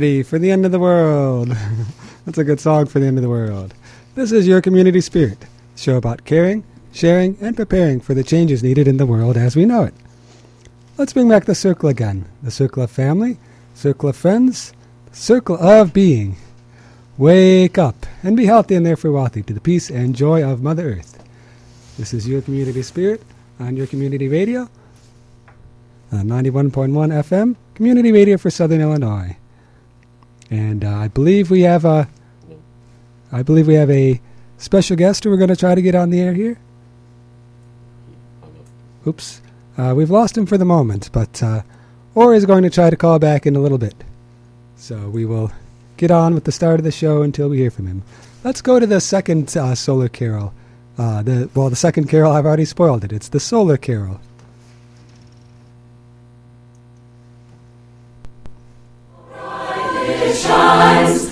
Ready for the end of the world? That's a good song for the end of the world. This is your community spirit show about caring, sharing, and preparing for the changes needed in the world as we know it. Let's bring back the circle again the circle of family, circle of friends, circle of being. Wake up and be healthy and therefore wealthy to the peace and joy of Mother Earth. This is your community spirit on your community radio, uh, 91.1 FM, community radio for Southern Illinois. And uh, I believe we have a, I believe we have a special guest who we're going to try to get on the air here. Oops. Uh, we've lost him for the moment, but uh, Or is going to try to call back in a little bit. So we will get on with the start of the show until we hear from him. Let's go to the second uh, solar carol. Uh, the well, the second carol I've already spoiled it. It's the solar carol. It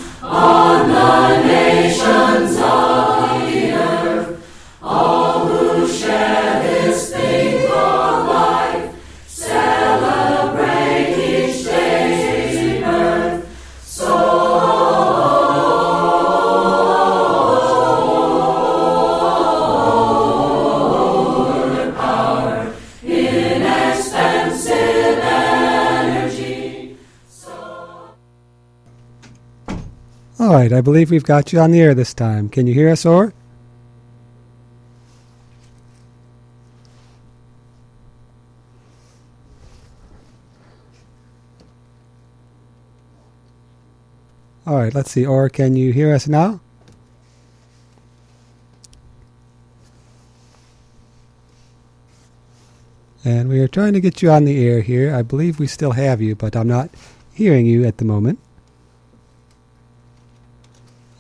I believe we've got you on the air this time. Can you hear us, Or? All right, let's see. Or can you hear us now? And we are trying to get you on the air here. I believe we still have you, but I'm not hearing you at the moment.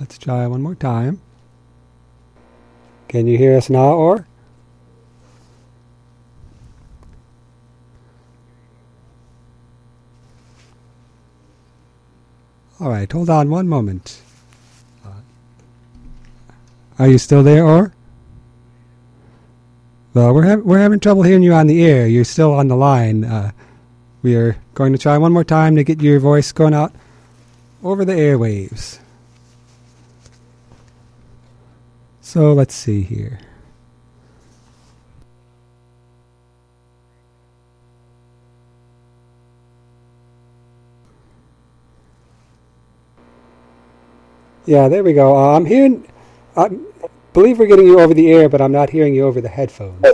Let's try one more time. Can you hear us now, or? All right, hold on one moment. Uh, Are you still there, or? Well, we're hav- we're having trouble hearing you on the air. You're still on the line. Uh, we are going to try one more time to get your voice going out over the airwaves. So let's see here. Yeah, there we go. Uh, I'm hearing. I believe we're getting you over the air, but I'm not hearing you over the headphones.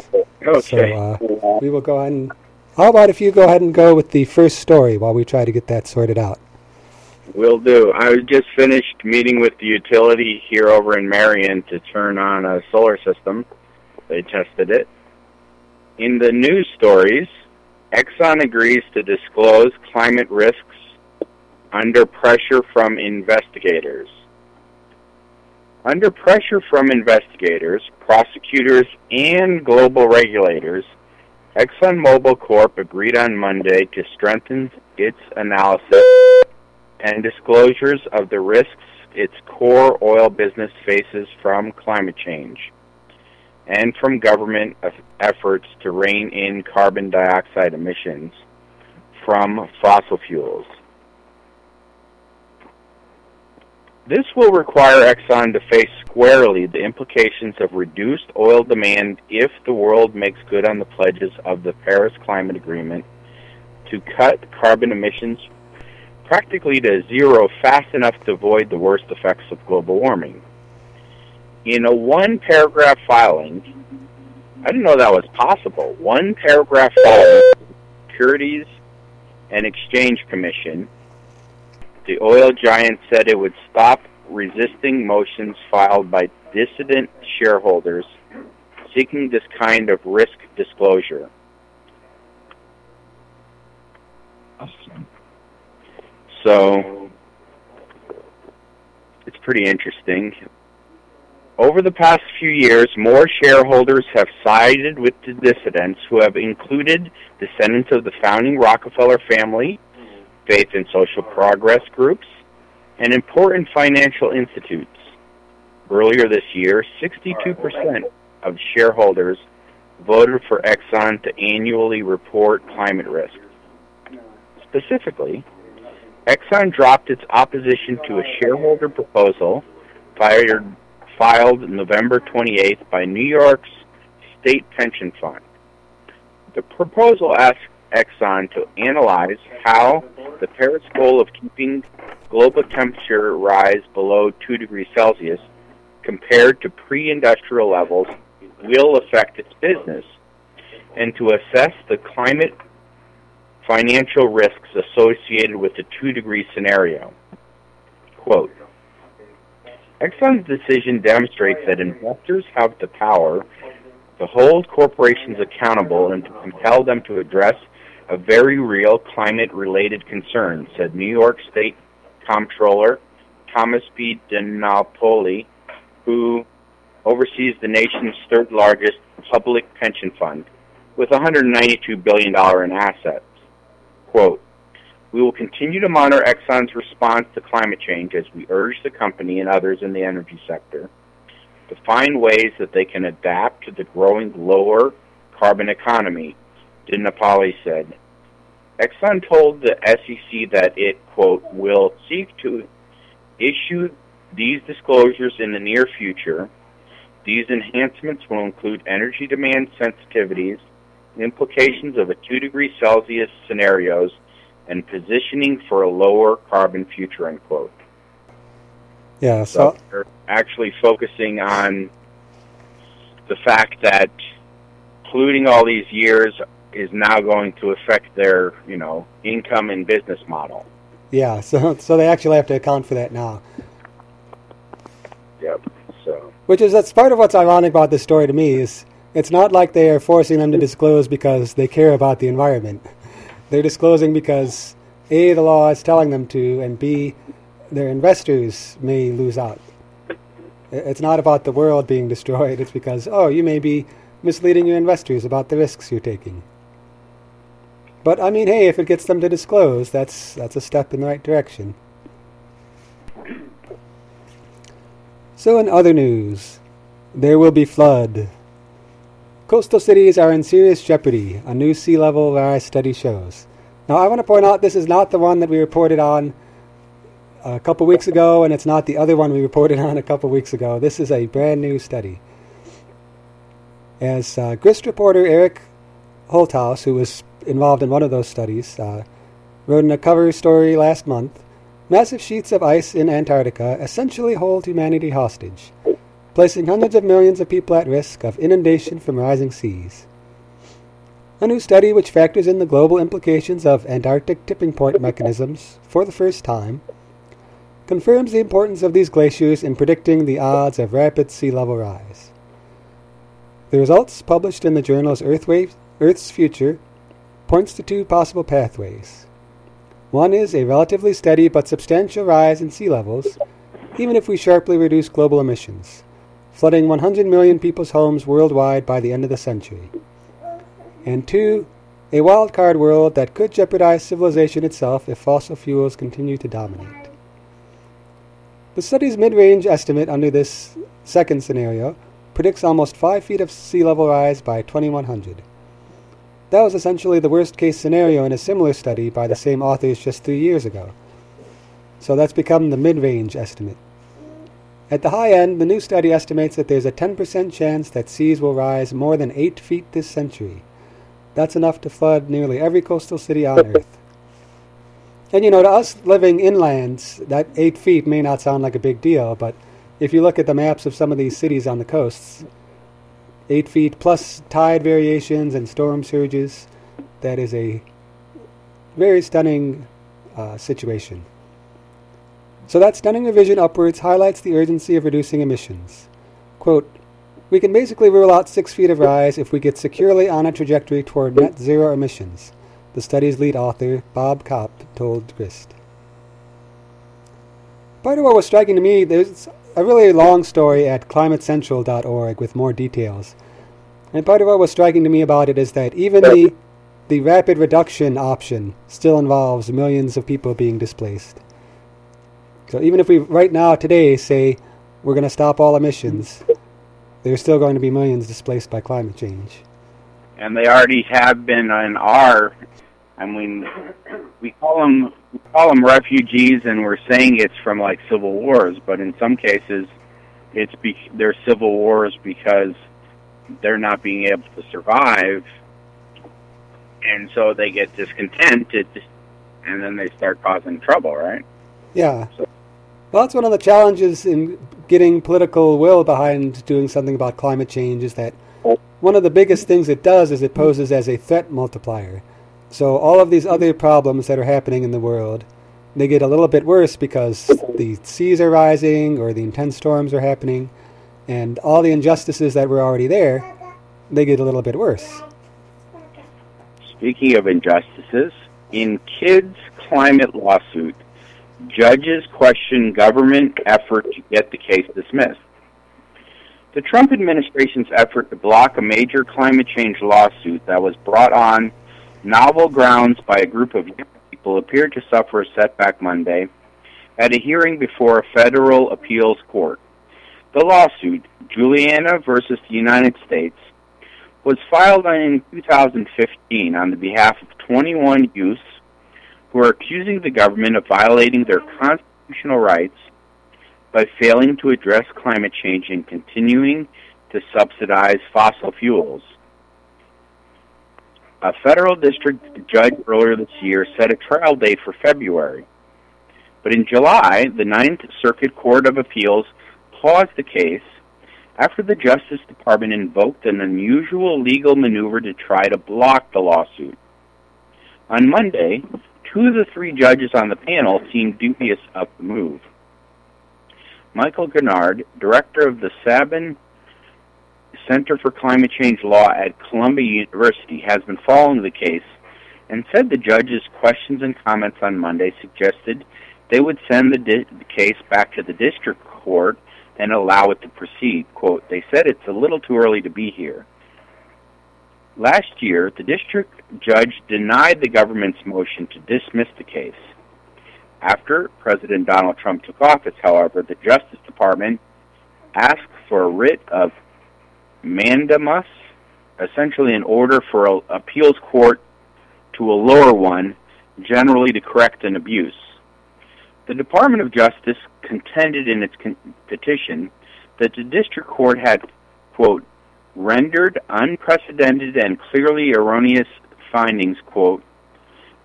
Okay. So uh, we will go ahead and. How about if you go ahead and go with the first story while we try to get that sorted out? Will do. I just finished meeting with the utility here over in Marion to turn on a solar system. They tested it. In the news stories, Exxon agrees to disclose climate risks under pressure from investigators. Under pressure from investigators, prosecutors, and global regulators, ExxonMobil Corp agreed on Monday to strengthen its analysis and disclosures of the risks its core oil business faces from climate change and from government efforts to rein in carbon dioxide emissions from fossil fuels. This will require Exxon to face squarely the implications of reduced oil demand if the world makes good on the pledges of the Paris Climate Agreement to cut carbon emissions practically to zero fast enough to avoid the worst effects of global warming. In a one paragraph filing, I didn't know that was possible. One paragraph filing, Securities and Exchange Commission, the oil giant said it would stop resisting motions filed by dissident shareholders seeking this kind of risk disclosure. So it's pretty interesting. Over the past few years, more shareholders have sided with the dissidents who have included descendants of the founding Rockefeller family, faith and social progress groups, and important financial institutes. Earlier this year, 62% of shareholders voted for Exxon to annually report climate risk. Specifically, Exxon dropped its opposition to a shareholder proposal fired, filed November 28th by New York's State Pension Fund. The proposal asks Exxon to analyze how the Paris goal of keeping global temperature rise below 2 degrees Celsius compared to pre-industrial levels will affect its business and to assess the climate financial risks associated with the 2 degree scenario. Quote, Exxon's decision demonstrates that investors have the power to hold corporations accountable and to compel them to address a very real climate related concern, said New York State Comptroller Thomas B. DiNapoli, who oversees the nation's third largest public pension fund with $192 billion in assets. Quote, we will continue to monitor Exxon's response to climate change as we urge the company and others in the energy sector to find ways that they can adapt to the growing lower carbon economy, DiNapoli said. Exxon told the SEC that it, quote, will seek to issue these disclosures in the near future. These enhancements will include energy demand sensitivities, implications of a 2 degree Celsius scenarios, and positioning for a lower carbon future, end quote. Yeah, so, So they're actually focusing on the fact that polluting all these years is now going to affect their, you know, income and business model. yeah, so so they actually have to account for that now. Yep. So Which is that's part of what's ironic about this story to me is it's not like they are forcing them to disclose because they care about the environment. They're disclosing because A the law is telling them to and B their investors may lose out. It's not about the world being destroyed, it's because oh you may be misleading your investors about the risks you're taking. But I mean hey if it gets them to disclose that's that's a step in the right direction. So, in other news, there will be flood. Coastal cities are in serious jeopardy, a new sea level rise study shows. Now, I want to point out this is not the one that we reported on a couple weeks ago, and it's not the other one we reported on a couple weeks ago. This is a brand new study. As uh, Grist reporter Eric Holthaus, who was involved in one of those studies, uh, wrote in a cover story last month, Massive sheets of ice in Antarctica essentially hold humanity hostage, placing hundreds of millions of people at risk of inundation from rising seas. A new study which factors in the global implications of Antarctic tipping point mechanisms for the first time confirms the importance of these glaciers in predicting the odds of rapid sea level rise. The results, published in the journals Earthwave, Earth's Future, points to two possible pathways. One is a relatively steady but substantial rise in sea levels, even if we sharply reduce global emissions, flooding 100 million people's homes worldwide by the end of the century. And two, a wildcard world that could jeopardize civilization itself if fossil fuels continue to dominate. The study's mid range estimate under this second scenario predicts almost 5 feet of sea level rise by 2100. That was essentially the worst case scenario in a similar study by the same authors just three years ago. So that's become the mid range estimate. At the high end, the new study estimates that there's a 10% chance that seas will rise more than 8 feet this century. That's enough to flood nearly every coastal city on Earth. And you know, to us living inland, that 8 feet may not sound like a big deal, but if you look at the maps of some of these cities on the coasts, eight feet plus tide variations and storm surges. That is a very stunning uh, situation. So that stunning revision upwards highlights the urgency of reducing emissions. Quote, we can basically rule out six feet of rise if we get securely on a trajectory toward net zero emissions, the study's lead author, Bob Kopp, told Grist. Part of what was striking to me, there's a really long story at climatecentral.org with more details. And part of what was striking to me about it is that even the the rapid reduction option still involves millions of people being displaced. So even if we right now today say we're going to stop all emissions, there's still going to be millions displaced by climate change. and they already have been and are I mean, we call them we call them refugees, and we're saying it's from like civil wars, but in some cases, it's be- they're civil wars because they're not being able to survive, and so they get discontented, and then they start causing trouble, right? Yeah. Well, that's one of the challenges in getting political will behind doing something about climate change is that one of the biggest things it does is it poses as a threat multiplier. So all of these other problems that are happening in the world, they get a little bit worse because the seas are rising or the intense storms are happening, and all the injustices that were already there, they get a little bit worse. Speaking of injustices, in Kids' climate lawsuit, judges question government effort to get the case dismissed. The Trump administration's effort to block a major climate change lawsuit that was brought on novel grounds by a group of young people appeared to suffer a setback Monday at a hearing before a federal appeals court. The lawsuit, Juliana versus the United States, was filed in 2015 on the behalf of 21 youths who are accusing the government of violating their constitutional rights by failing to address climate change and continuing to subsidize fossil fuels. A federal district judge earlier this year set a trial date for February. But in July, the Ninth Circuit Court of Appeals paused the case after the Justice Department invoked an unusual legal maneuver to try to block the lawsuit. On Monday, two of the three judges on the panel seemed dubious of the move. Michael Gerrard, director of the Sabin Center for Climate Change Law at Columbia University, has been following the case and said the judge's questions and comments on Monday suggested they would send the, di- the case back to the district court and allow it to proceed. Quote, they said it's a little too early to be here. Last year, the district judge denied the government's motion to dismiss the case. After President Donald Trump took office, however, the Justice Department asked for a writ of mandamus, essentially an order for an appeals court to a lower one, generally to correct an abuse. The Department of Justice contended in its petition that the district court had, quote, rendered unprecedented and clearly erroneous findings, quote,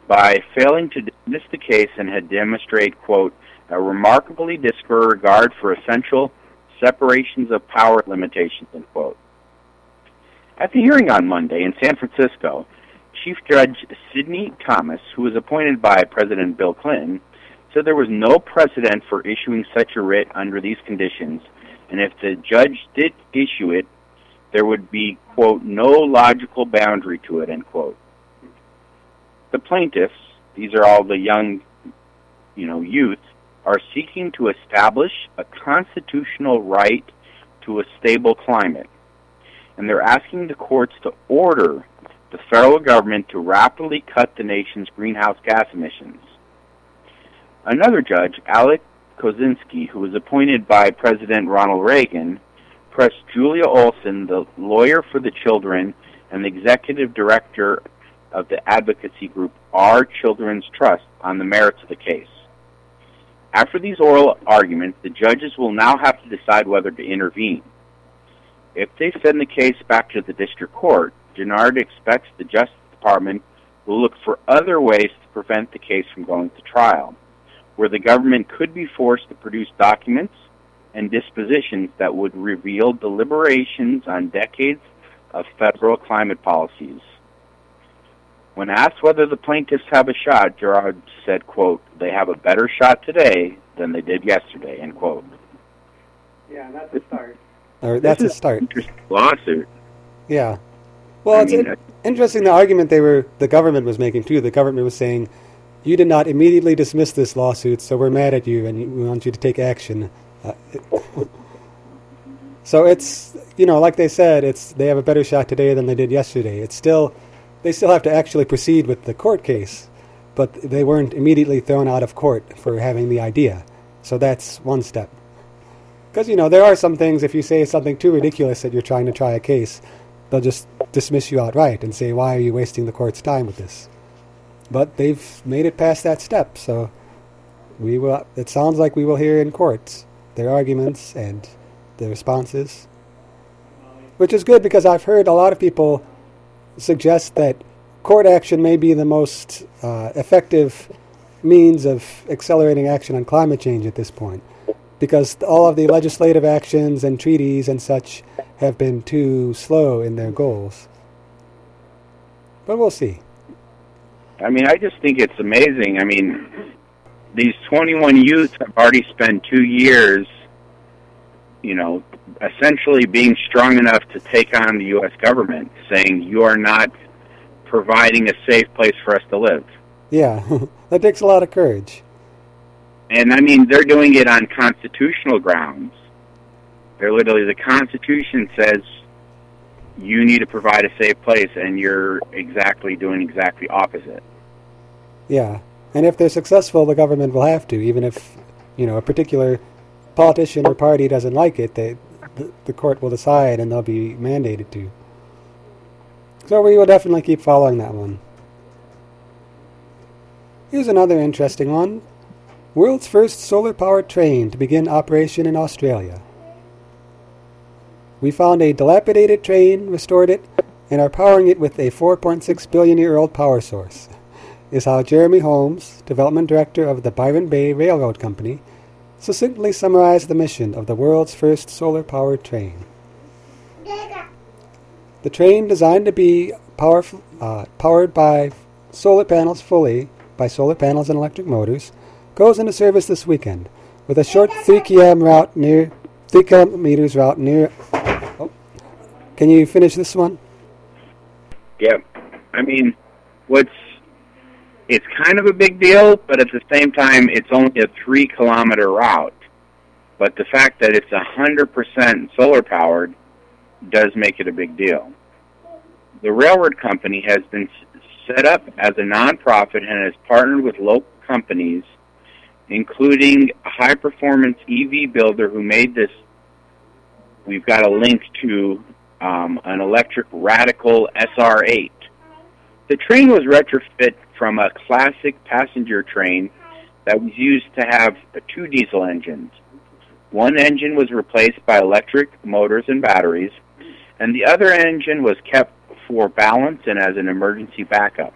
by failing to dismiss the case and had demonstrated, quote, a remarkably disregard for essential separations of power limitations, end quote. At the hearing on Monday in San Francisco, Chief Judge Sidney Thomas, who was appointed by President Bill Clinton, said there was no precedent for issuing such a writ under these conditions, and if the judge did issue it, there would be, quote, no logical boundary to it, end quote. The plaintiffs, these are all the young, you know, youth, are seeking to establish a constitutional right to a stable climate. And they're asking the courts to order the federal government to rapidly cut the nation's greenhouse gas emissions. Another judge, Alex Kozinski, who was appointed by President Ronald Reagan, pressed Julia Olson, the lawyer for the children and the executive director of the advocacy group Our Children's Trust, on the merits of the case. After these oral arguments, the judges will now have to decide whether to intervene. If they send the case back to the district court, Gerrard expects the Justice Department will look for other ways to prevent the case from going to trial, where the government could be forced to produce documents and dispositions that would reveal deliberations on decades of federal climate policies. When asked whether the plaintiffs have a shot, Gerrard said, quote, they have a better shot today than they did yesterday, end quote. Yeah, that's a start. Or that's a This is start. interesting lawsuit. Yeah. Well, I it's mean, in- interesting the argument they were the government was making too. The government was saying, "You did not immediately dismiss this lawsuit, so we're mad at you and we want you to take action." So it's you know, like they said, it's they have a better shot today than they did yesterday. It's still they still have to actually proceed with the court case, but they weren't immediately thrown out of court for having the idea. So that's one step. Because you know there are some things if you say something too ridiculous that you're trying to try a case, they'll just dismiss you outright and say, "Why are you wasting the court's time with this?" but they've made it past that step. So we will. It sounds like we will hear in courts their arguments and their responses, which is good because I've heard a lot of people suggest that court action may be the most uh, effective means of accelerating action on climate change at this point, because all of the legislative actions and treaties and such have been too slow in their goals. But we'll see. I mean, I just think it's amazing. I mean, these 21 youths have already spent two years, you know, essentially being strong enough to take on the U.S. government, saying you are not providing a safe place for us to live. Yeah, that takes a lot of courage. And I mean, they're doing it on constitutional grounds. They're literally, the Constitution says you need to provide a safe place, and you're exactly doing exactly opposite. Yeah, and if they're successful, the government will have to, even if you know a particular politician or party doesn't like it. They, the, the court will decide, and they'll be mandated to. So we will definitely keep following that one. Here's another interesting one. World's first solar-powered train to begin operation in Australia. We found a dilapidated train, restored it, and are powering it with a 4.6 billion year old power source, is how Jeremy Holmes, development director of the Byron Bay Railroad Company, succinctly summarized the mission of the world's first solar powered train. The train, designed to be uh, powered by solar panels fully, by solar panels and electric motors, goes into service this weekend with a short 3 km route near 3 kilometers route near oh, Can you finish this one? Yeah. I mean, what's it's kind of a big deal, but at the same time, it's only a three kilometer route. But the fact that it's hundred percent solar powered does make it a big deal. The railroad company has been set up as a nonprofit and has partnered with local companies, including a high performance EV builder who made this. We've got a link to um, an electric radical SR8. The train was retrofit from a classic passenger train that was used to have two diesel engines. One engine was replaced by electric motors and batteries, and the other engine was kept for balance and as an emergency backup.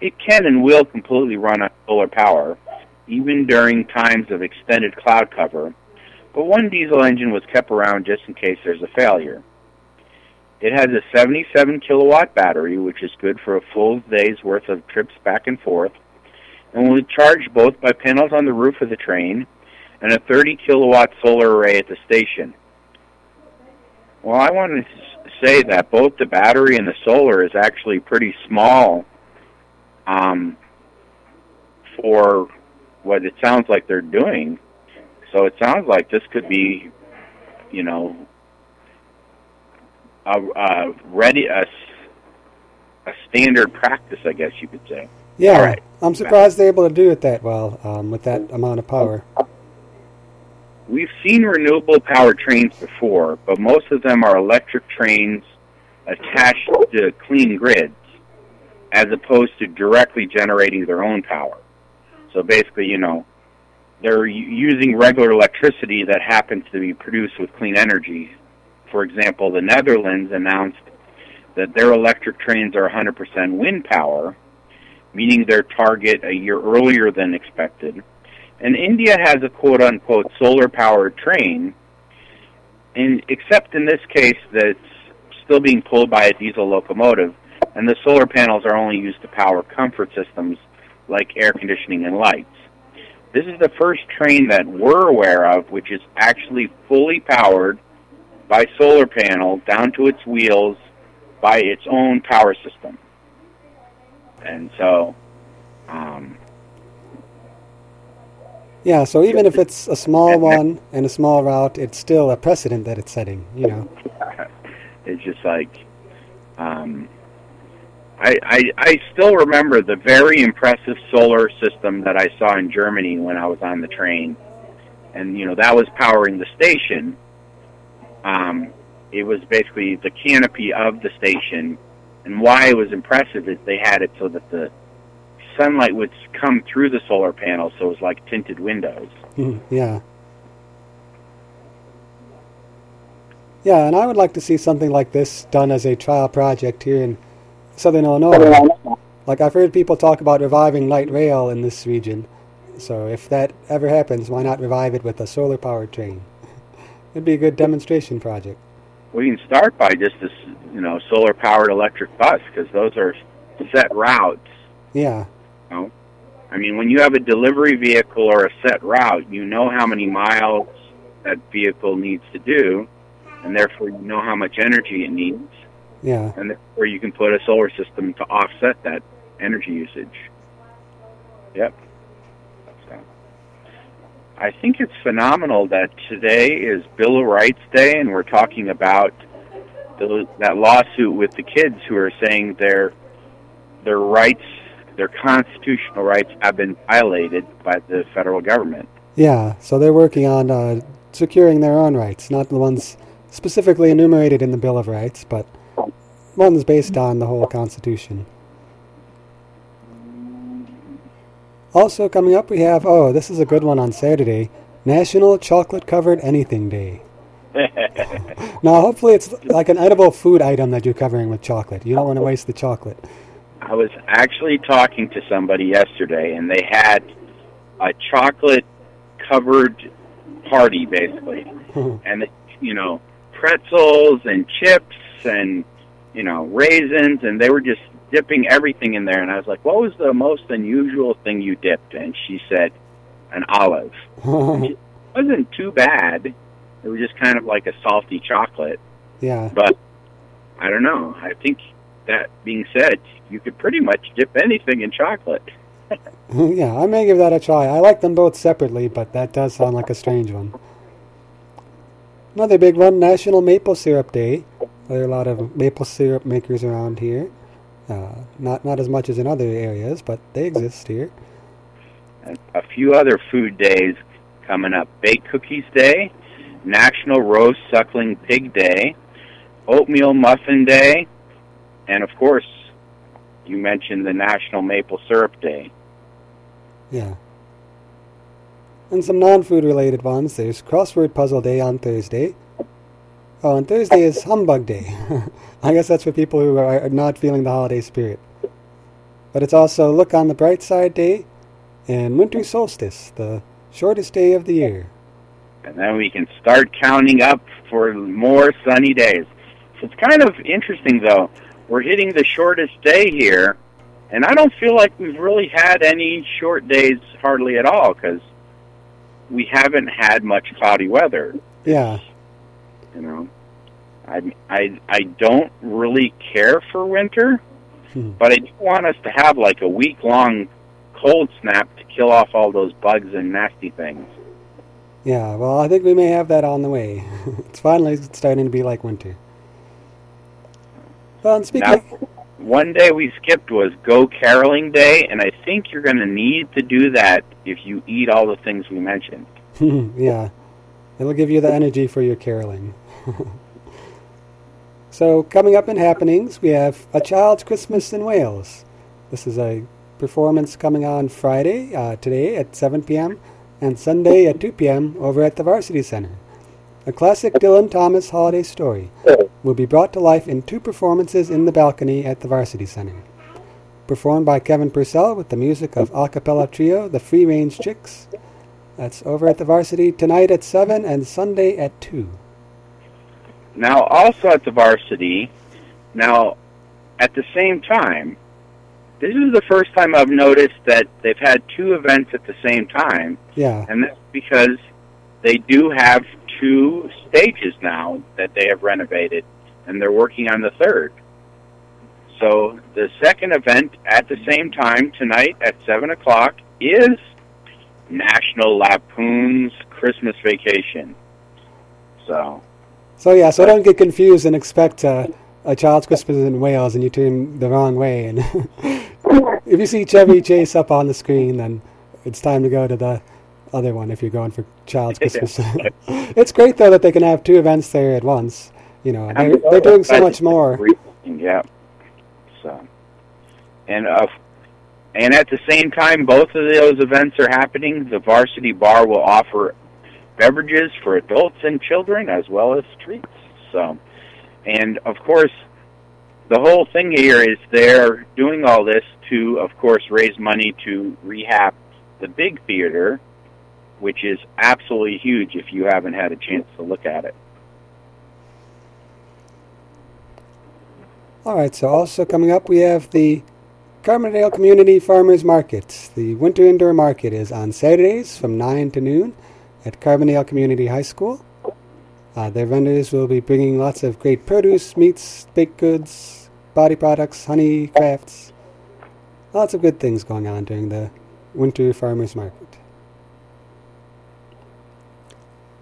It can and will completely run on solar power, even during times of extended cloud cover, but one diesel engine was kept around just in case there's a failure. It has a 77 kilowatt battery, which is good for a full day's worth of trips back and forth, and will be charged both by panels on the roof of the train and a 30 kilowatt solar array at the station. Well, I want to say that both the battery and the solar is actually pretty small um, for what it sounds like they're doing. So it sounds like this could be, you know, a, a ready a, a standard practice, I guess you could say. Yeah, right. I'm surprised they're able to do it that well um, with that amount of power. We've seen renewable power trains before, but most of them are electric trains attached to clean grids, as opposed to directly generating their own power. So basically, you know, they're using regular electricity that happens to be produced with clean energy. For example, the Netherlands announced that their electric trains are 100% wind power, meeting their target a year earlier than expected. And India has a quote unquote solar powered train, except in this case that's still being pulled by a diesel locomotive, and the solar panels are only used to power comfort systems like air conditioning and lights. This is the first train that we're aware of which is actually fully powered by solar panel down to its wheels by its own power system. And so, um, Yeah, so even if it's a small one and a small route, it's still a precedent that it's setting. You know. it's just like um, I, I I still remember the very impressive solar system that I saw in Germany when I was on the train, and you know that was powering the station. Um, it was basically the canopy of the station, and why it was impressive is they had it so that the sunlight would come through the solar panels, so it was like tinted windows. Mhm, yeah. Yeah, and I would like to see something like this done as a trial project here in southern Illinois. Like I've heard people talk about reviving light rail in this region. So if that ever happens, why not revive it with a solar powered train? It'd be a good demonstration project. We can start by just this, you know, solar powered electric bus because those are set routes. Yeah. I mean, when you have a delivery vehicle or a set route, you know how many miles that vehicle needs to do, and therefore you know how much energy it needs, Yeah. and therefore you can put a solar system to offset that energy usage. Yep. I think it's phenomenal that today is Bill of Rights Day, and we're talking about the, that lawsuit with the kids who are saying their their rights, their constitutional rights, have been violated by the federal government. Yeah. So they're working on uh, securing their own rights, not the ones specifically enumerated in the Bill of Rights, but ones based on the whole Constitution. Also coming up, we have oh, this is a good one on Saturday, National Chocolate Covered Anything Day. Now, hopefully, it's like an edible food item that you're covering with chocolate. You don't want to waste the chocolate. I was actually talking to somebody yesterday, and they had a chocolate covered party, basically. and, you know, pretzels and chips and, you know, raisins, and they were just dipping everything in there. And I was like, what was the most unusual thing you dipped? And she said, an olive. Oh. It wasn't too bad. It was just kind of like a salty chocolate. yeah. But I don't know. I think that being said, you could pretty much dip anything in chocolate. yeah, I may give that a try. I like them both separately, but that does sound like a strange one. Another big one, National Maple Syrup Day. There are a lot of maple syrup makers around here. Uh, not not as much as in other areas, but they exist here. A few other food days coming up. Baked Cookies Day, National Roast Suckling Pig Day, Oatmeal Muffin Day, and of course, you mentioned the National Maple Syrup Day. Yeah. And some non-food related ones. There's Crossword Puzzle Day on Thursday. Oh, and Thursday is Humbug Day. I guess that's for people who are not feeling the holiday spirit. But it's also Look on the Bright Side Day and Winter Solstice, the shortest day of the year. and then we can start counting up for more sunny days. So it's kind of interesting, though. We're hitting the shortest day here, and I don't feel like we've really had any short days hardly at all because we haven't had much cloudy weather. Yeah. You know, I I I don't really care for winter, Hmm. but I do want us to have like a week long cold snap to kill off all those bugs and nasty things. Yeah, well, I think we may have that on the way. it's finally starting to be like winter. Well, and speaking Now, one day we skipped was Go Caroling Day, and I think you're going to need to do that if you eat all the things we mentioned. yeah, it'll give you the energy for your caroling. so, coming up in happenings, we have A Child's Christmas in Wales. This is a performance coming on Friday, uh, today at 7 p.m., and Sunday at 2 p.m. over at the Varsity Center. A classic Dylan Thomas holiday story will be brought to life in two performances in the balcony at the Varsity Center. Performed by Kevin Purcell with the music of a cappella trio, the Free Range Chicks. That's over at the Varsity tonight at 7 and Sunday at 2. Now, also at the varsity, now at the same time, this is the first time I've noticed that they've had two events at the same time, Yeah, and that's because they do have two stages now that they have renovated, and they're working on the third. So the second event at the same time tonight at seven o'clock is National Lampoon's Christmas Vacation. So So yeah, so don't get confused and expect uh, a child's Christmas in Wales and you turn the wrong way. And if you see Chevy Chase up on the screen, then it's time to go to the other one if you're going for child's Christmas. it's great though that they can have two events there at once. You know, they're, they're doing so much more. Yeah. So, and uh, And at the same time, both of those events are happening. The Varsity Bar will offer beverages for adults and children as well as treats. So, and of course, the whole thing here is they're doing all this to, of course, raise money to rehab the big theater, which is absolutely huge if you haven't had a chance to look at it. All right, so also coming up, we have the Carbondale Community Farmers Market. The winter indoor market is on Saturdays from 9 to noon at Carbondale Community High School. Uh, their vendors will be bringing lots of great produce, meats, baked goods, body products, honey, crafts. Lots of good things going on during the winter farmers market.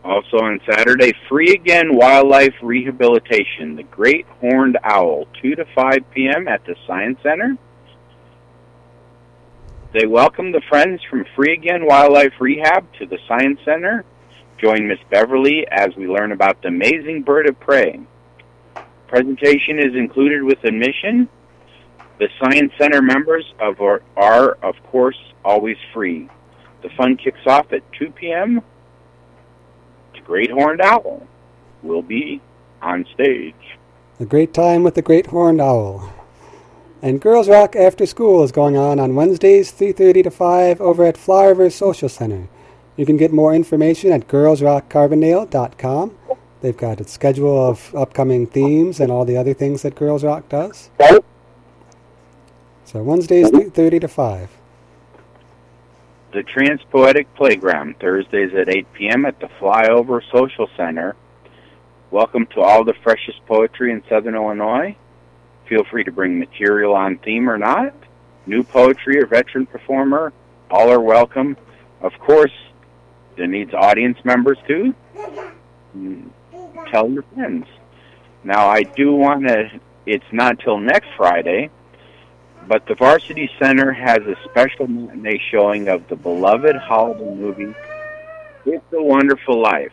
Also on Saturday, free again wildlife rehabilitation, the Great Horned Owl, 2 to 5 p.m. at the Science Center. They welcome the friends from Free Again Wildlife Rehab to the Science Center. Join Miss Beverly as we learn about the amazing bird of prey. Presentation is included with admission. The Science Center members of our, are, of course, always free. The fun kicks off at 2 p.m. The Great Horned Owl will be on stage. A great time with the Great Horned Owl. And Girls Rock After School is going on on Wednesdays, 3.30 to 5 over at Flyover Social Center. You can get more information at girlsrockcarbondale.com. They've got a schedule of upcoming themes and all the other things that Girls Rock does. So Wednesdays, 3.30 to 5. The Transpoetic Playground, Thursdays at 8 p.m. at the Flyover Social Center. Welcome to all the freshest poetry in Southern Illinois. Feel free to bring material on theme or not. New poetry or veteran performer, all are welcome. Of course, it needs audience members too. Tell your friends. Now, I do want to, it's not till next Friday, but the Varsity Center has a special matinee showing of the beloved holiday movie, It's a Wonderful Life.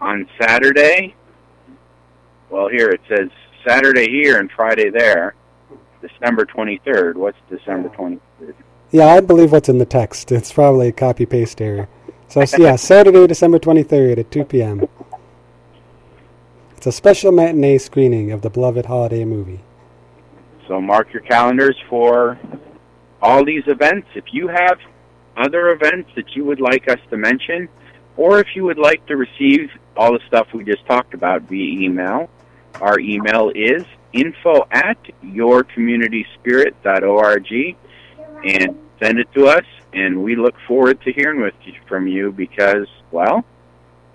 On Saturday, well, here it says Saturday here and Friday there, December 23rd. What's December 23rd? Yeah, I believe what's in the text. It's probably a copy paste error. So yeah, Saturday, December 23rd at 2 p.m. It's a special matinee screening of the beloved holiday movie. So mark your calendars for all these events. If you have other events that you would like us to mention, or if you would like to receive all the stuff we just talked about via email, our email is info at yourcommunityspirit.org and send it to us. And we look forward to hearing with you, from you because, well,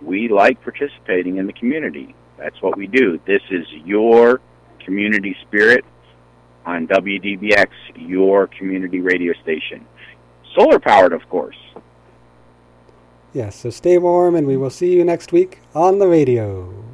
we like participating in the community. That's what we do. This is your community spirit on WDBX, your community radio station. Solar powered, of course. Yes, so stay warm and we will see you next week on the radio.